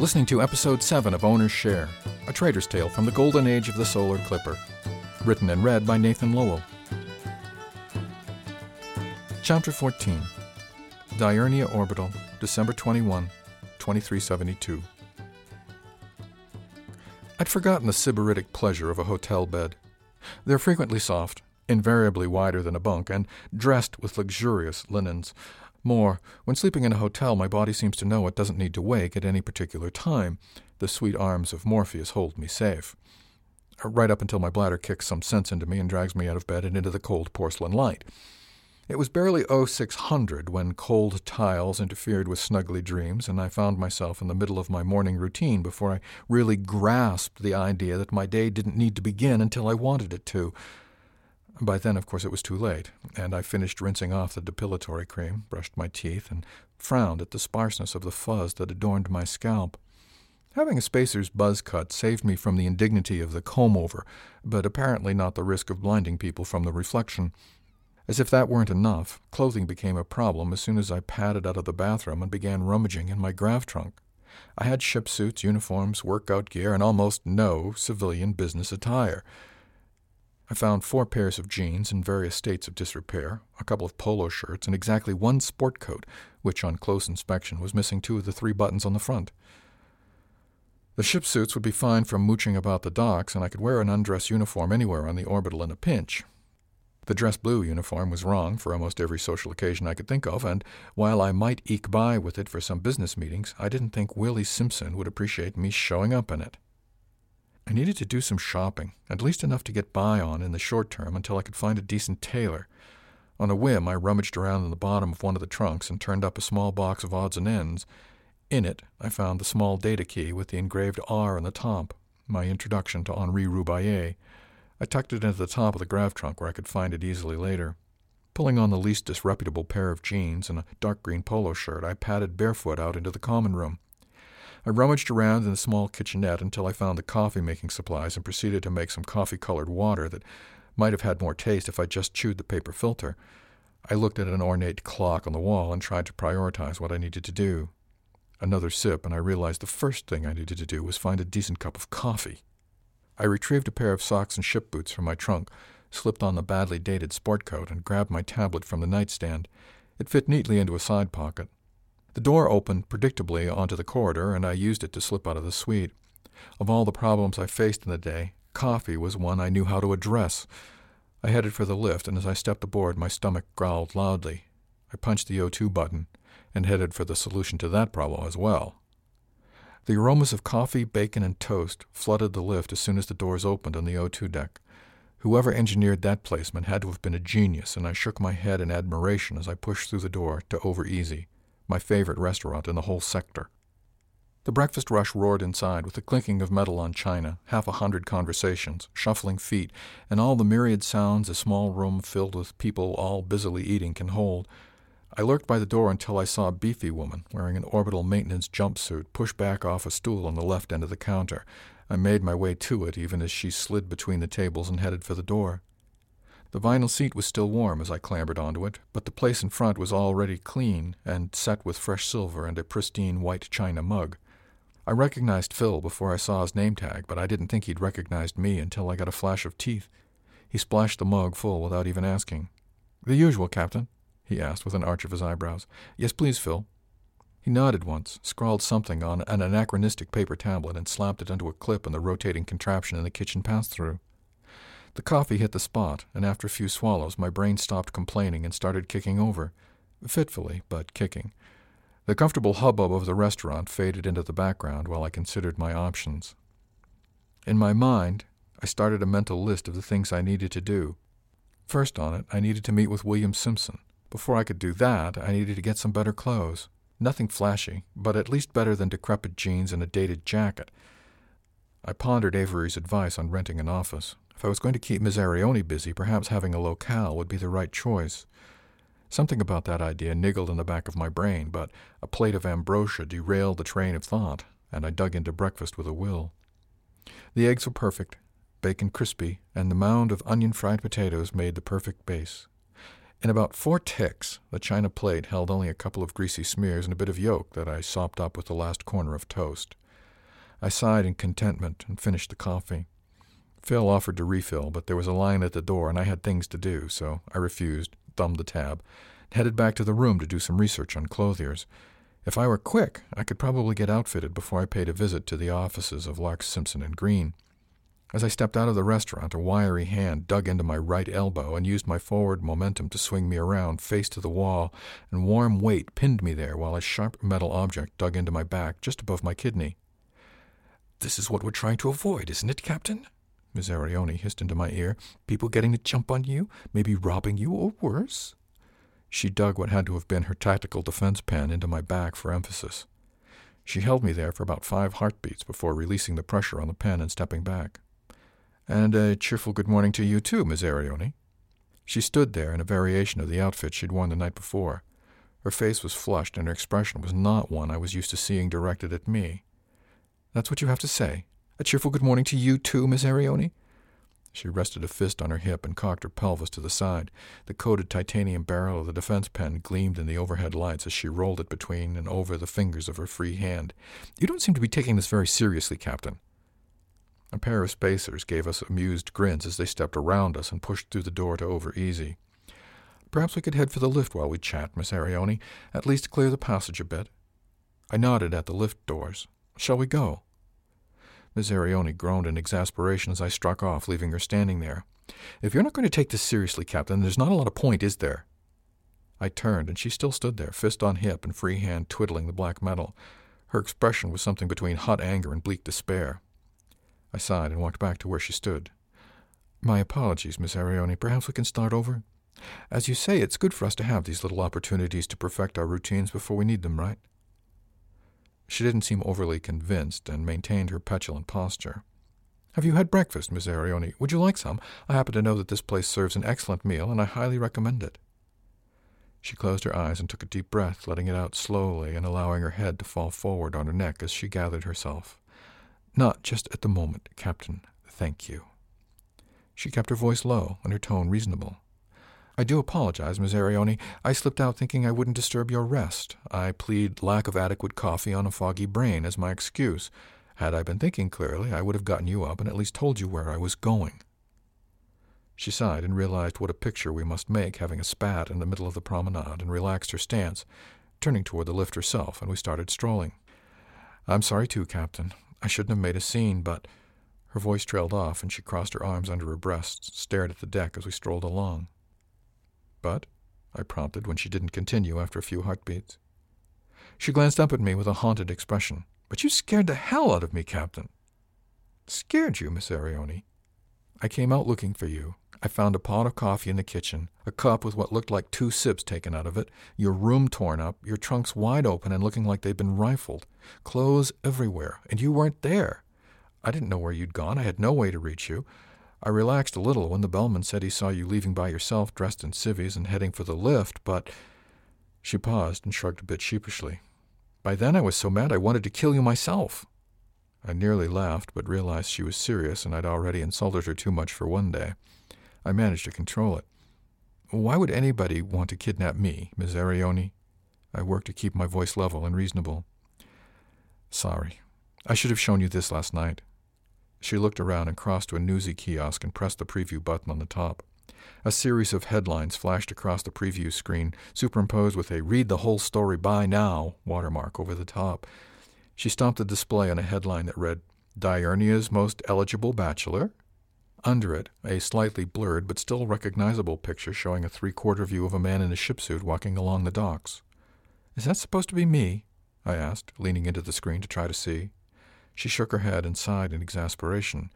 Listening to episode 7 of Owner's Share, a trader's tale from the golden age of the solar clipper. Written and read by Nathan Lowell. Chapter 14 Diurnia Orbital, December 21, 2372. I'd forgotten the sybaritic pleasure of a hotel bed. They're frequently soft, invariably wider than a bunk, and dressed with luxurious linens. More, when sleeping in a hotel, my body seems to know it doesn't need to wake at any particular time. The sweet arms of Morpheus hold me safe. Uh, right up until my bladder kicks some sense into me and drags me out of bed and into the cold porcelain light. It was barely 0600 when cold tiles interfered with snuggly dreams, and I found myself in the middle of my morning routine before I really grasped the idea that my day didn't need to begin until I wanted it to. By then, of course, it was too late, and I finished rinsing off the depilatory cream, brushed my teeth, and frowned at the sparseness of the fuzz that adorned my scalp. Having a spacer's buzz cut saved me from the indignity of the comb over, but apparently not the risk of blinding people from the reflection. As if that weren't enough, clothing became a problem as soon as I padded out of the bathroom and began rummaging in my grav trunk. I had ship suits, uniforms, workout gear, and almost no civilian business attire. I found four pairs of jeans in various states of disrepair, a couple of polo shirts, and exactly one sport coat, which on close inspection was missing two of the three buttons on the front. The ship suits would be fine for mooching about the docks, and I could wear an undress uniform anywhere on the orbital in a pinch. The dress blue uniform was wrong for almost every social occasion I could think of, and while I might eke by with it for some business meetings, I didn't think Willie Simpson would appreciate me showing up in it. I needed to do some shopping, at least enough to get by on in the short term until I could find a decent tailor. On a whim, I rummaged around in the bottom of one of the trunks and turned up a small box of odds and ends. In it, I found the small data key with the engraved R on the top, my introduction to Henri Roubaix. I tucked it into the top of the grav trunk where I could find it easily later. Pulling on the least disreputable pair of jeans and a dark green polo shirt, I padded barefoot out into the common room. I rummaged around in the small kitchenette until I found the coffee making supplies and proceeded to make some coffee colored water that might have had more taste if I'd just chewed the paper filter. I looked at an ornate clock on the wall and tried to prioritize what I needed to do. Another sip, and I realized the first thing I needed to do was find a decent cup of coffee. I retrieved a pair of socks and ship boots from my trunk, slipped on the badly dated sport coat, and grabbed my tablet from the nightstand. It fit neatly into a side pocket. The door opened predictably onto the corridor, and I used it to slip out of the suite. Of all the problems I faced in the day, coffee was one I knew how to address. I headed for the lift, and as I stepped aboard, my stomach growled loudly. I punched the O2 button and headed for the solution to that problem as well. The aromas of coffee, bacon, and toast flooded the lift as soon as the doors opened on the O2 deck. Whoever engineered that placement had to have been a genius, and I shook my head in admiration as I pushed through the door to Over Easy, my favorite restaurant in the whole sector. The breakfast rush roared inside with the clinking of metal on china, half a hundred conversations, shuffling feet, and all the myriad sounds a small room filled with people all busily eating can hold, I lurked by the door until I saw a beefy woman wearing an orbital maintenance jumpsuit push back off a stool on the left end of the counter. I made my way to it even as she slid between the tables and headed for the door. The vinyl seat was still warm as I clambered onto it, but the place in front was already clean and set with fresh silver and a pristine white china mug. I recognized Phil before I saw his name tag, but I didn't think he'd recognized me until I got a flash of teeth. He splashed the mug full without even asking. The usual, Captain, he asked with an arch of his eyebrows. Yes, please, Phil. He nodded once, scrawled something on an anachronistic paper tablet, and slapped it into a clip in the rotating contraption in the kitchen pass through. The coffee hit the spot, and after a few swallows, my brain stopped complaining and started kicking over. Fitfully, but kicking. The comfortable hubbub of the restaurant faded into the background while I considered my options. In my mind, I started a mental list of the things I needed to do. First on it, I needed to meet with William Simpson. Before I could do that, I needed to get some better clothes. Nothing flashy, but at least better than decrepit jeans and a dated jacket. I pondered Avery's advice on renting an office. If I was going to keep Miss Arione busy, perhaps having a locale would be the right choice. Something about that idea niggled in the back of my brain, but a plate of ambrosia derailed the train of thought, and I dug into breakfast with a will. The eggs were perfect, bacon crispy, and the mound of onion fried potatoes made the perfect base. In about four ticks, the china plate held only a couple of greasy smears and a bit of yolk that I sopped up with the last corner of toast. I sighed in contentment and finished the coffee. Phil offered to refill, but there was a line at the door and I had things to do, so I refused, thumbed the tab, headed back to the room to do some research on clothiers. If I were quick, I could probably get outfitted before I paid a visit to the offices of Lark Simpson and Green. As I stepped out of the restaurant, a wiry hand dug into my right elbow and used my forward momentum to swing me around, face to the wall, and warm weight pinned me there while a sharp metal object dug into my back just above my kidney. This is what we're trying to avoid, isn't it, Captain? Miss Arione hissed into my ear. People getting to jump on you, maybe robbing you, or worse. She dug what had to have been her tactical defense pen into my back for emphasis. She held me there for about five heartbeats before releasing the pressure on the pen and stepping back. And a cheerful good morning to you, too, Miss Arione. She stood there in a variation of the outfit she'd worn the night before. Her face was flushed, and her expression was not one I was used to seeing directed at me. That's what you have to say? A cheerful good morning to you, too, Miss Arione? She rested a fist on her hip and cocked her pelvis to the side. The coated titanium barrel of the defense pen gleamed in the overhead lights as she rolled it between and over the fingers of her free hand. You don't seem to be taking this very seriously, Captain. A pair of spacers gave us amused grins as they stepped around us and pushed through the door to Over Easy. Perhaps we could head for the lift while we chat, Miss Arione, at least clear the passage a bit. I nodded at the lift doors. Shall we go? Miss Arione groaned in exasperation as I struck off, leaving her standing there. If you're not going to take this seriously, Captain, there's not a lot of point, is there? I turned, and she still stood there, fist on hip and free hand twiddling the black metal. Her expression was something between hot anger and bleak despair. I sighed and walked back to where she stood. My apologies, Miss Arione. Perhaps we can start over? As you say, it's good for us to have these little opportunities to perfect our routines before we need them, right? She didn't seem overly convinced and maintained her petulant posture. Have you had breakfast, Miss Arione? Would you like some? I happen to know that this place serves an excellent meal, and I highly recommend it. She closed her eyes and took a deep breath, letting it out slowly and allowing her head to fall forward on her neck as she gathered herself. Not just at the moment, Captain. Thank you. She kept her voice low and her tone reasonable. I do apologize, Miss Arione. I slipped out thinking I wouldn't disturb your rest. I plead lack of adequate coffee on a foggy brain as my excuse. Had I been thinking clearly, I would have gotten you up and at least told you where I was going. She sighed and realized what a picture we must make having a spat in the middle of the promenade and relaxed her stance, turning toward the lift herself, and we started strolling. I'm sorry too, Captain. I shouldn't have made a scene, but. Her voice trailed off, and she crossed her arms under her breasts, stared at the deck as we strolled along. But? I prompted when she didn't continue after a few heartbeats. She glanced up at me with a haunted expression. But you scared the hell out of me, Captain. Scared you, Miss Arione? I came out looking for you, I found a pot of coffee in the kitchen, a cup with what looked like two sips taken out of it, your room torn up, your trunks wide open and looking like they'd been rifled, clothes everywhere, and you weren't there. I didn't know where you'd gone. I had no way to reach you. I relaxed a little when the bellman said he saw you leaving by yourself dressed in civvies and heading for the lift, but. She paused and shrugged a bit sheepishly. By then I was so mad I wanted to kill you myself. I nearly laughed, but realized she was serious and I'd already insulted her too much for one day. I managed to control it. Why would anybody want to kidnap me, Miss Arione? I worked to keep my voice level and reasonable. Sorry. I should have shown you this last night. She looked around and crossed to a newsy kiosk and pressed the preview button on the top. A series of headlines flashed across the preview screen, superimposed with a read the whole story by now watermark over the top. She stopped the display on a headline that read, Diurnia's most eligible bachelor? Under it, a slightly blurred but still recognizable picture showing a three quarter view of a man in a ship suit walking along the docks. Is that supposed to be me? I asked, leaning into the screen to try to see. She shook her head and sighed in exasperation.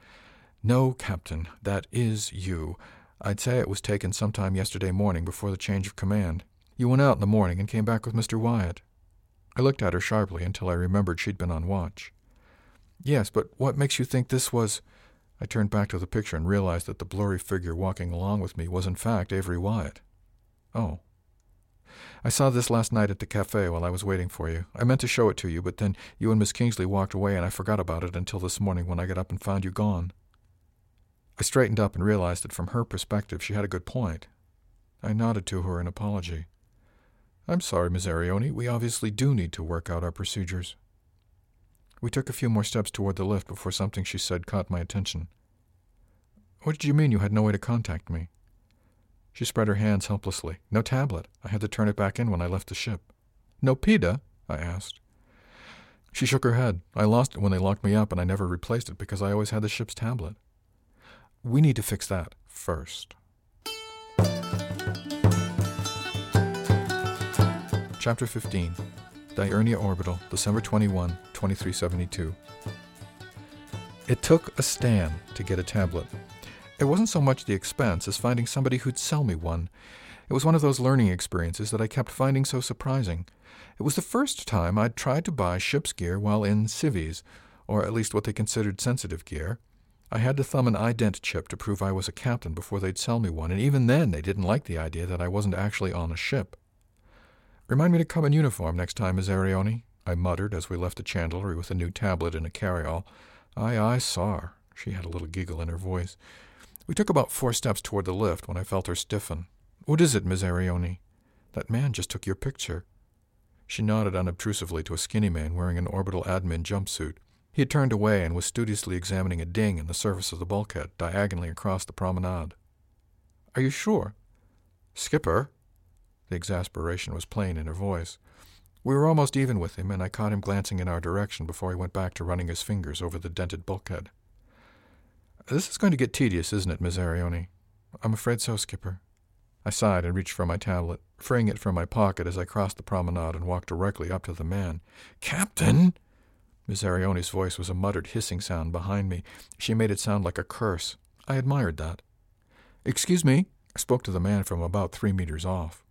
No, Captain, that is you. I'd say it was taken some time yesterday morning before the change of command. You went out in the morning and came back with Mr. Wyatt. I looked at her sharply until I remembered she'd been on watch. Yes, but what makes you think this was. I turned back to the picture and realized that the blurry figure walking along with me was in fact Avery Wyatt. Oh. I saw this last night at the cafe while I was waiting for you. I meant to show it to you, but then you and Miss Kingsley walked away and I forgot about it until this morning when I got up and found you gone. I straightened up and realized that from her perspective she had a good point. I nodded to her in apology. I'm sorry, Miss Arioni. We obviously do need to work out our procedures. We took a few more steps toward the lift before something she said caught my attention. What did you mean you had no way to contact me? She spread her hands helplessly. No tablet. I had to turn it back in when I left the ship. No PIDA? I asked. She shook her head. I lost it when they locked me up, and I never replaced it because I always had the ship's tablet. We need to fix that first. Chapter 15 Diurnia Orbital, December 21, 2372. It took a stand to get a tablet. It wasn't so much the expense as finding somebody who'd sell me one. It was one of those learning experiences that I kept finding so surprising. It was the first time I'd tried to buy ship's gear while in civies, or at least what they considered sensitive gear. I had to thumb an ident chip to prove I was a captain before they'd sell me one, and even then they didn't like the idea that I wasn't actually on a ship. Remind me to come in uniform next time, Miss Arioni, I muttered as we left the chandlery with a new tablet and a carryall. Aye, aye, sir. She had a little giggle in her voice. We took about four steps toward the lift when I felt her stiffen. What is it, Miss Arioni? That man just took your picture. She nodded unobtrusively to a skinny man wearing an orbital admin jumpsuit. He had turned away and was studiously examining a ding in the surface of the bulkhead, diagonally across the promenade. Are you sure? Skipper? The exasperation was plain in her voice. We were almost even with him, and I caught him glancing in our direction before he went back to running his fingers over the dented bulkhead. This is going to get tedious, isn't it, Miss Arioni? I'm afraid so, Skipper. I sighed and reached for my tablet, freeing it from my pocket as I crossed the promenade and walked directly up to the man. Captain! Miss Arioni's voice was a muttered hissing sound behind me. She made it sound like a curse. I admired that. Excuse me, I spoke to the man from about three meters off.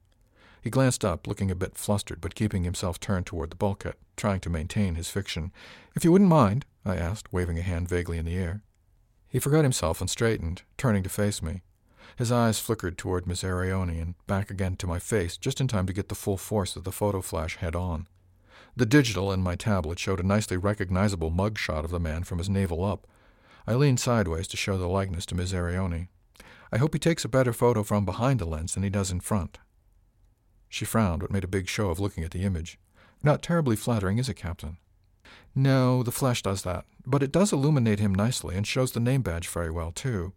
He glanced up, looking a bit flustered, but keeping himself turned toward the bulkhead, trying to maintain his fiction. If you wouldn't mind, I asked, waving a hand vaguely in the air. He forgot himself and straightened, turning to face me. His eyes flickered toward Miss Arioni and back again to my face, just in time to get the full force of the photo flash head on. The digital in my tablet showed a nicely recognizable mug shot of the man from his navel up. I leaned sideways to show the likeness to Miss Arioni. I hope he takes a better photo from behind the lens than he does in front. She frowned, but made a big show of looking at the image. Not terribly flattering, is it, Captain? No, the flash does that, but it does illuminate him nicely and shows the name badge very well, too.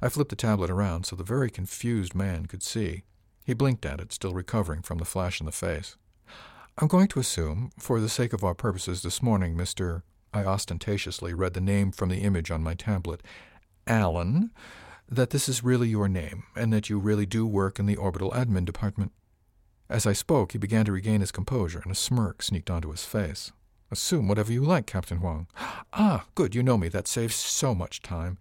I flipped the tablet around so the very confused man could see. He blinked at it, still recovering from the flash in the face. I'm going to assume, for the sake of our purposes this morning, Mr. I ostentatiously read the name from the image on my tablet, Allen, that this is really your name, and that you really do work in the orbital admin department. As I spoke, he began to regain his composure, and a smirk sneaked onto his face. Assume whatever you like, Captain Wang. Ah, good, you know me. That saves so much time.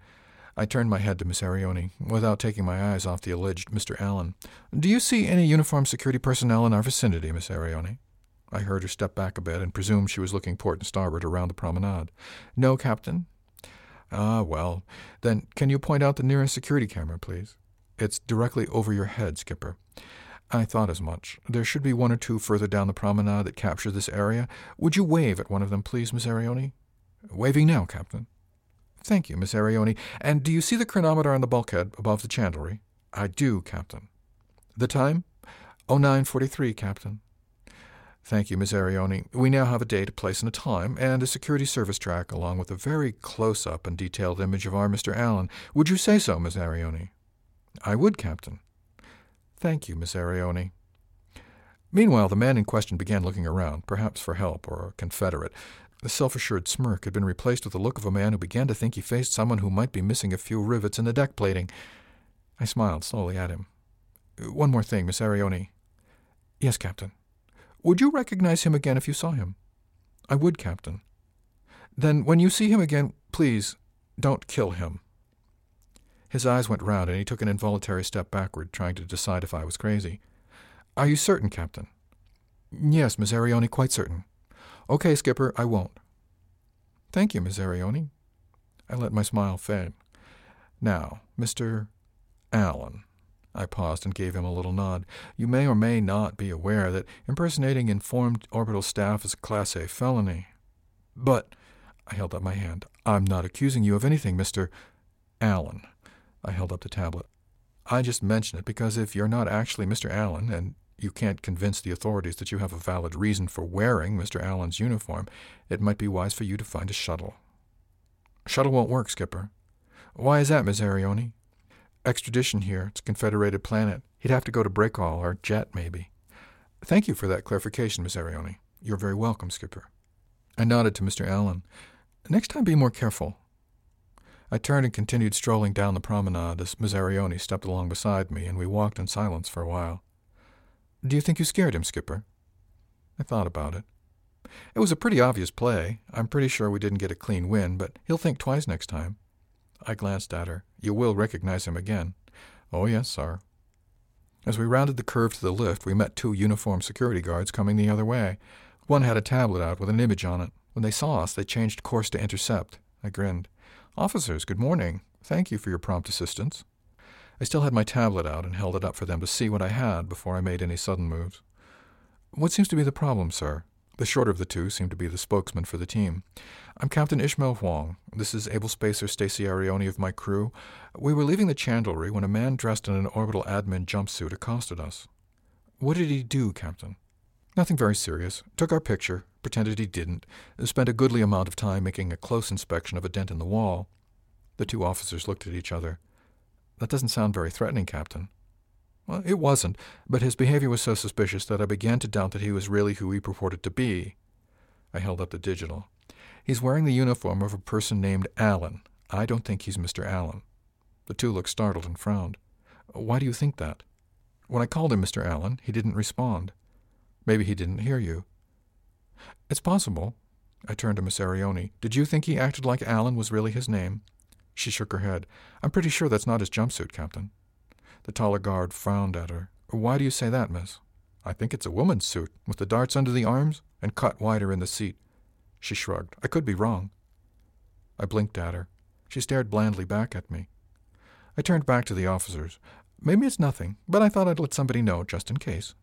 I turned my head to Miss Arioni, without taking my eyes off the alleged Mr. Allen. Do you see any uniformed security personnel in our vicinity, Miss Arioni? I heard her step back a bit and presumed she was looking port and starboard around the promenade. No, Captain. Ah, well, then can you point out the nearest security camera, please? It's directly over your head, Skipper. I thought as much. There should be one or two further down the promenade that capture this area. Would you wave at one of them, please, Miss Arioni? Waving now, Captain. Thank you, Miss Arioni. And do you see the chronometer on the bulkhead above the chandlery? I do, Captain. The time? Oh, nine forty-three, Captain. Thank you, Miss Arioni. We now have a date, a place, and a time, and a security service track, along with a very close up and detailed image of our Mr. Allen. Would you say so, Miss Arioni? I would, Captain. Thank you, Miss Arioni. Meanwhile, the man in question began looking around, perhaps for help or a confederate. The self assured smirk had been replaced with the look of a man who began to think he faced someone who might be missing a few rivets in the deck plating. I smiled slowly at him. One more thing, Miss Arioni. Yes, Captain. Would you recognize him again if you saw him? I would, Captain. Then, when you see him again, please don't kill him. His eyes went round, and he took an involuntary step backward, trying to decide if I was crazy. Are you certain, Captain? Yes, Miss Arioni, quite certain. Okay, Skipper, I won't. Thank you, Miss Arioni. I let my smile fade. Now, Mr. Allen. I paused and gave him a little nod. You may or may not be aware that impersonating informed orbital staff is a Class A felony. But, I held up my hand, I'm not accusing you of anything, Mr. Allen. I held up the tablet. I just mention it because if you're not actually Mr. Allen and you can't convince the authorities that you have a valid reason for wearing Mr. Allen's uniform, it might be wise for you to find a shuttle. Shuttle won't work, Skipper. Why is that, Miss Arione? Extradition here. It's a confederated planet. He'd have to go to Breakall or Jet, maybe. Thank you for that clarification, Miss Arione. You're very welcome, Skipper. I nodded to Mr. Allen. Next time be more careful. I turned and continued strolling down the promenade as Miss Arioni stepped along beside me, and we walked in silence for a while. Do you think you scared him, Skipper? I thought about it. It was a pretty obvious play. I'm pretty sure we didn't get a clean win, but he'll think twice next time. I glanced at her. You will recognize him again. Oh, yes, sir. As we rounded the curve to the lift, we met two uniformed security guards coming the other way. One had a tablet out with an image on it. When they saw us, they changed course to intercept. I grinned. Officers, good morning. Thank you for your prompt assistance. I still had my tablet out and held it up for them to see what I had before I made any sudden moves. What seems to be the problem, sir? The shorter of the two seemed to be the spokesman for the team. I'm Captain Ishmael Wang. This is Able Spacer Stacy Arione of my crew. We were leaving the chandlery when a man dressed in an orbital admin jumpsuit accosted us. What did he do, Captain? Nothing very serious. Took our picture, pretended he didn't, spent a goodly amount of time making a close inspection of a dent in the wall. The two officers looked at each other. That doesn't sound very threatening, Captain. Well, it wasn't, but his behavior was so suspicious that I began to doubt that he was really who he purported to be. I held up the digital. He's wearing the uniform of a person named Allen. I don't think he's Mr. Allen. The two looked startled and frowned. Why do you think that? When I called him Mr. Allen, he didn't respond. Maybe he didn't hear you. It's possible. I turned to Miss Arione. Did you think he acted like Alan was really his name? She shook her head. I'm pretty sure that's not his jumpsuit, Captain. The taller guard frowned at her. Why do you say that, miss? I think it's a woman's suit, with the darts under the arms and cut wider in the seat. She shrugged. I could be wrong. I blinked at her. She stared blandly back at me. I turned back to the officers. Maybe it's nothing, but I thought I'd let somebody know just in case.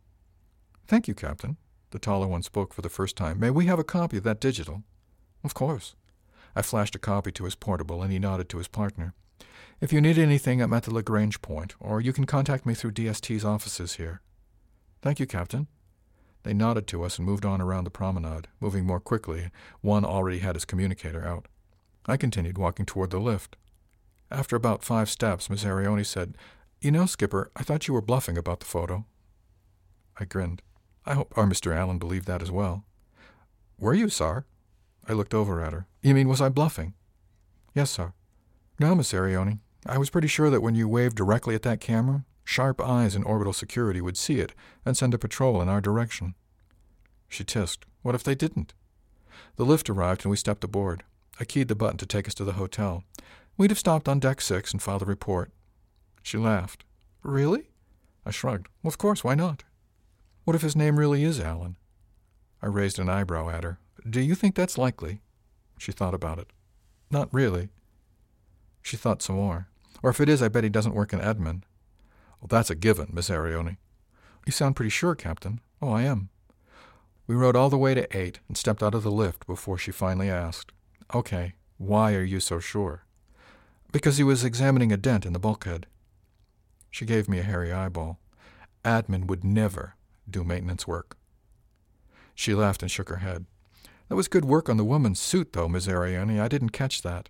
Thank you, Captain. The taller one spoke for the first time. May we have a copy of that digital? Of course. I flashed a copy to his portable, and he nodded to his partner. If you need anything, I'm at the Lagrange point, or you can contact me through DST's offices here. Thank you, Captain. They nodded to us and moved on around the promenade, moving more quickly. One already had his communicator out. I continued walking toward the lift. After about five steps, Miss Arione said, You know, Skipper, I thought you were bluffing about the photo. I grinned. I hope our Mr. Allen believed that as well. Were you, sir? I looked over at her. You mean, was I bluffing? Yes, sir. No, Miss Arione. I was pretty sure that when you waved directly at that camera, sharp eyes in orbital security would see it and send a patrol in our direction. She tisked. What if they didn't? The lift arrived and we stepped aboard. I keyed the button to take us to the hotel. We'd have stopped on deck six and filed a report. She laughed. Really? I shrugged. Well, of course, why not? What if his name really is Allen? I raised an eyebrow at her. Do you think that's likely? She thought about it. Not really. She thought some more. Or if it is, I bet he doesn't work in admin. Well, that's a given, Miss Arione. You sound pretty sure, Captain. Oh, I am. We rode all the way to eight and stepped out of the lift before she finally asked, Okay, why are you so sure? Because he was examining a dent in the bulkhead. She gave me a hairy eyeball. Admin would never do maintenance work. She laughed and shook her head. That was good work on the woman's suit, though, Miss Arione. I didn't catch that.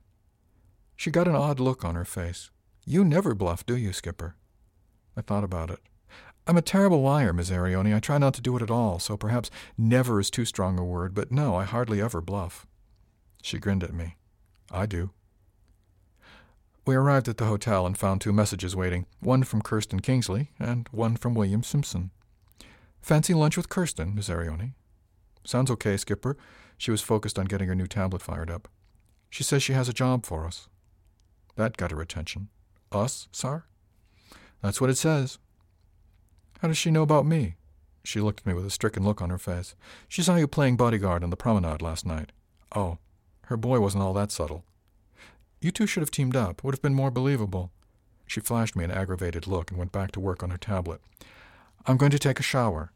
She got an odd look on her face. You never bluff, do you, Skipper? I thought about it. I'm a terrible liar, Miss Arione. I try not to do it at all, so perhaps never is too strong a word, but no, I hardly ever bluff. She grinned at me. I do. We arrived at the hotel and found two messages waiting, one from Kirsten Kingsley and one from William Simpson. Fancy lunch with Kirsten, Miss Arione? Sounds okay, Skipper. She was focused on getting her new tablet fired up. She says she has a job for us. That got her attention. Us, sir? That's what it says. How does she know about me? She looked at me with a stricken look on her face. She saw you playing bodyguard on the promenade last night. Oh, her boy wasn't all that subtle. You two should have teamed up. Would have been more believable. She flashed me an aggravated look and went back to work on her tablet. I'm going to take a shower,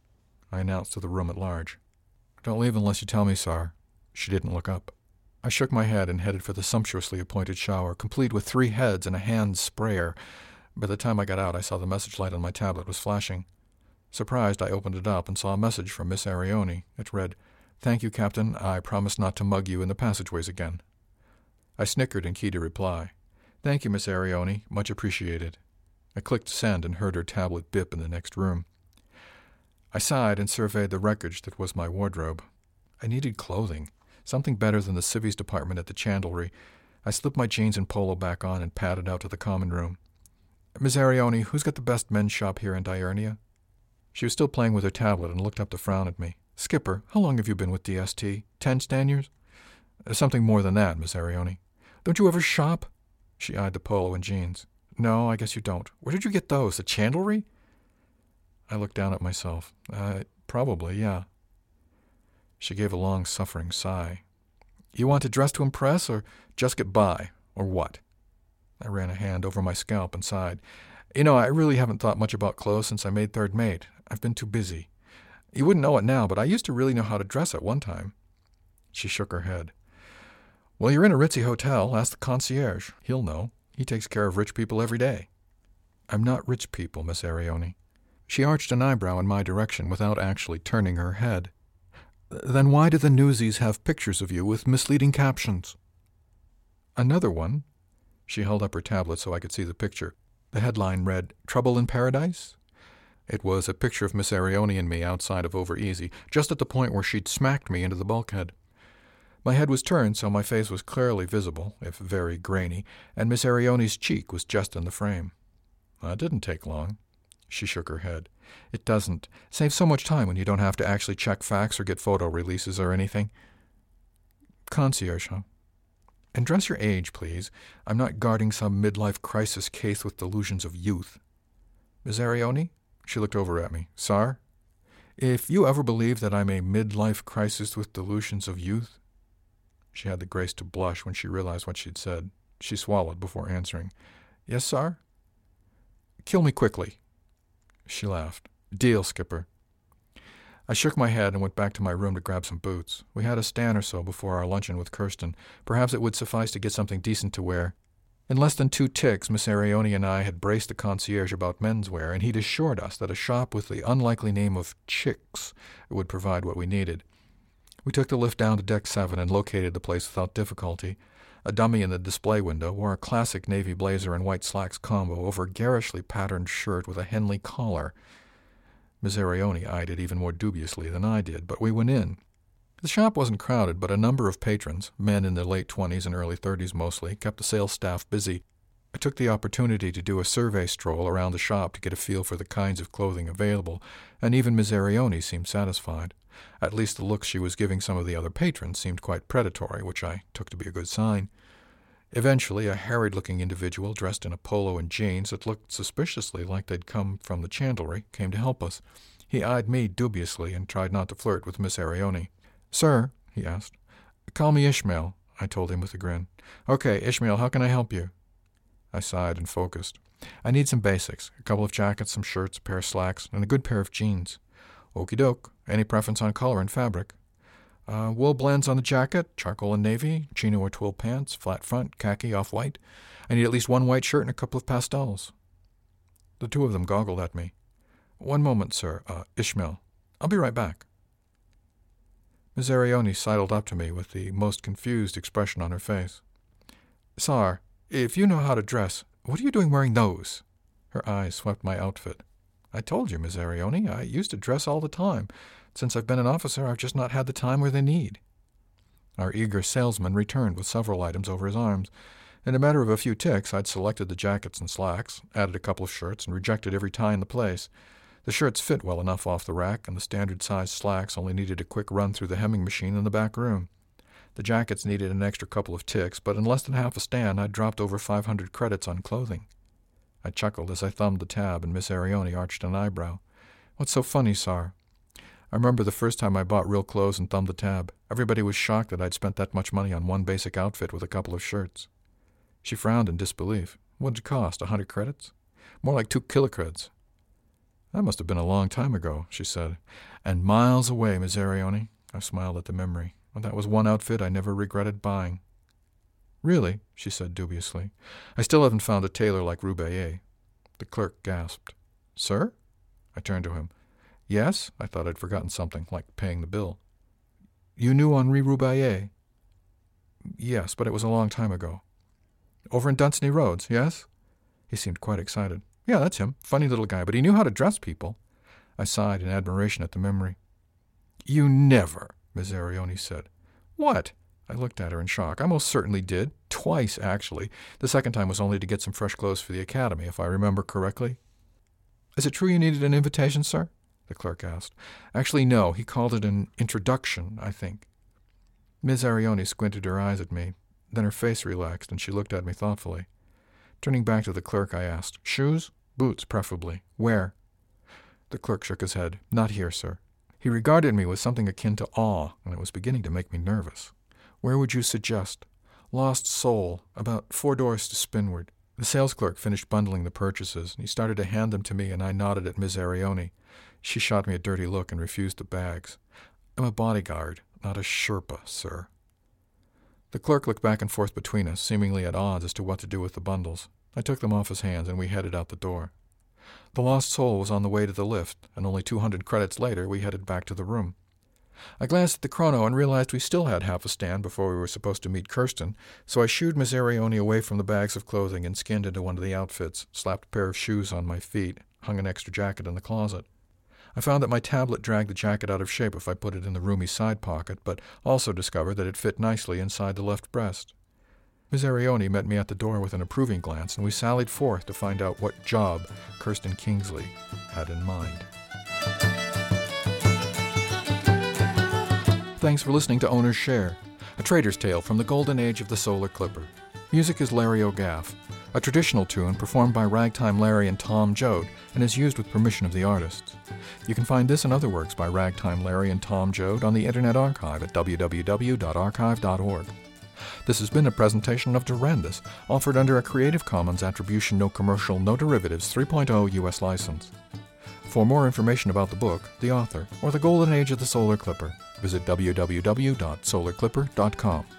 I announced to the room at large. Don't leave unless you tell me, sir. She didn't look up. I shook my head and headed for the sumptuously appointed shower, complete with three heads and a hand sprayer. By the time I got out, I saw the message light on my tablet was flashing. Surprised, I opened it up and saw a message from Miss Arioni. It read, Thank you, Captain. I promise not to mug you in the passageways again. I snickered and keyed a reply. Thank you, Miss Arioni. Much appreciated. I clicked send and heard her tablet bip in the next room. I sighed and surveyed the wreckage that was my wardrobe. I needed clothing, something better than the civvies department at the chandlery. I slipped my jeans and polo back on and padded out to the common room. Miss Arioni, who's got the best men's shop here in Diurnia? She was still playing with her tablet and looked up to frown at me. Skipper, how long have you been with DST? Ten Stanyers? Uh, something more than that, Miss Arioni. Don't you ever shop? She eyed the polo and jeans. No, I guess you don't. Where did you get those? The chandlery? I looked down at myself. Uh, probably, yeah. She gave a long, suffering sigh. You want to dress to impress, or just get by, or what? I ran a hand over my scalp and sighed. You know, I really haven't thought much about clothes since I made third mate. I've been too busy. You wouldn't know it now, but I used to really know how to dress at one time. She shook her head. Well, you're in a ritzy hotel. Ask the concierge. He'll know. He takes care of rich people every day. I'm not rich people, Miss Arioni. She arched an eyebrow in my direction without actually turning her head. Then why do the newsies have pictures of you with misleading captions? Another one. She held up her tablet so I could see the picture. The headline read, Trouble in Paradise? It was a picture of Miss Arioni and me outside of Over Easy, just at the point where she'd smacked me into the bulkhead. My head was turned so my face was clearly visible, if very grainy, and Miss Arioni's cheek was just in the frame. That didn't take long. She shook her head. It doesn't. Saves so much time when you don't have to actually check facts or get photo releases or anything. Concierge, huh? And dress your age, please. I'm not guarding some midlife crisis case with delusions of youth. Miss Arioni? She looked over at me. Sar? If you ever believe that I'm a midlife crisis with delusions of youth? She had the grace to blush when she realized what she'd said. She swallowed before answering. Yes, sir? Kill me quickly. She laughed. Deal, Skipper. I shook my head and went back to my room to grab some boots. We had a stand or so before our luncheon with Kirsten. Perhaps it would suffice to get something decent to wear. In less than two ticks, Miss Arioni and I had braced the concierge about menswear, and he'd assured us that a shop with the unlikely name of Chicks would provide what we needed. We took the lift down to deck seven and located the place without difficulty. A dummy in the display window wore a classic navy blazer and white slacks combo over a garishly patterned shirt with a Henley collar. Miss Arioni eyed it even more dubiously than I did, but we went in. The shop wasn't crowded, but a number of patrons, men in their late twenties and early thirties mostly, kept the sales staff busy. I took the opportunity to do a survey stroll around the shop to get a feel for the kinds of clothing available, and even Miss Arioni seemed satisfied. At least the looks she was giving some of the other patrons seemed quite predatory, which I took to be a good sign. Eventually, a harried looking individual dressed in a polo and jeans that looked suspiciously like they'd come from the chandlery came to help us. He eyed me dubiously and tried not to flirt with Miss Arioni. Sir, he asked. Call me Ishmael, I told him with a grin. Okay, Ishmael, how can I help you? I sighed and focused. I need some basics a couple of jackets, some shirts, a pair of slacks, and a good pair of jeans. Okey doke. Any preference on color and fabric? Uh, wool blends on the jacket, charcoal and navy, chino or twill pants, flat front, khaki off white. I need at least one white shirt and a couple of pastels. The two of them goggled at me. One moment, sir. Uh, Ishmael. I'll be right back. Miss Arioni sidled up to me with the most confused expression on her face. Sar, if you know how to dress, what are you doing wearing those? Her eyes swept my outfit. I told you, Miss Arioni, I used to dress all the time. Since I've been an officer, I've just not had the time or the need. Our eager salesman returned with several items over his arms. In a matter of a few ticks, I'd selected the jackets and slacks, added a couple of shirts, and rejected every tie in the place. The shirts fit well enough off the rack, and the standard sized slacks only needed a quick run through the hemming machine in the back room. The jackets needed an extra couple of ticks, but in less than half a stand I'd dropped over 500 credits on clothing. I chuckled as I thumbed the tab, and Miss Arioni arched an eyebrow. What's so funny, Sar? I remember the first time I bought real clothes and thumbed the tab. Everybody was shocked that I'd spent that much money on one basic outfit with a couple of shirts. She frowned in disbelief. What'd it cost? A hundred credits? More like two kilocreds. That must have been a long time ago, she said. And miles away, Miss Arioni. I smiled at the memory. That was one outfit I never regretted buying. Really, she said dubiously. I still haven't found a tailor like Roubaix. The clerk gasped. Sir? I turned to him. Yes? I thought I'd forgotten something, like paying the bill. You knew Henri Roubaix? Yes, but it was a long time ago. Over in Dunsany Roads, yes? He seemed quite excited. Yeah, that's him. Funny little guy, but he knew how to dress people. I sighed in admiration at the memory. You never, Miss Arione said. What? I looked at her in shock. I most certainly did. Twice, actually. The second time was only to get some fresh clothes for the academy, if I remember correctly. Is it true you needed an invitation, sir? the clerk asked. Actually, no. He called it an introduction, I think. Miss Arione squinted her eyes at me. Then her face relaxed, and she looked at me thoughtfully. Turning back to the clerk, I asked, Shoes? Boots, preferably. Where? The clerk shook his head. Not here, sir. He regarded me with something akin to awe, and it was beginning to make me nervous. Where would you suggest? Lost Soul, about four doors to Spinward. The sales clerk finished bundling the purchases, and he started to hand them to me, and I nodded at Miss Arione. She shot me a dirty look and refused the bags. I'm a bodyguard, not a Sherpa, sir. The clerk looked back and forth between us, seemingly at odds as to what to do with the bundles. I took them off his hands, and we headed out the door. The lost soul was on the way to the lift, and only two hundred credits later we headed back to the room. I glanced at the chrono and realized we still had half a stand before we were supposed to meet Kirsten, so I shooed Miss Arione away from the bags of clothing and skinned into one of the outfits, slapped a pair of shoes on my feet, hung an extra jacket in the closet. I found that my tablet dragged the jacket out of shape if I put it in the roomy side pocket, but also discovered that it fit nicely inside the left breast. Miss Arione met me at the door with an approving glance, and we sallied forth to find out what job Kirsten Kingsley had in mind. Thanks for listening to Owner's Share, a trader's tale from the golden age of the solar clipper. Music is Larry O'Gaff, a traditional tune performed by Ragtime Larry and Tom Joad and is used with permission of the artists. You can find this and other works by Ragtime Larry and Tom Joad on the Internet Archive at www.archive.org. This has been a presentation of Durandus, offered under a Creative Commons Attribution No Commercial No Derivatives 3.0 U.S. license. For more information about the book, the author, or the golden age of the solar clipper, visit www.solarclipper.com.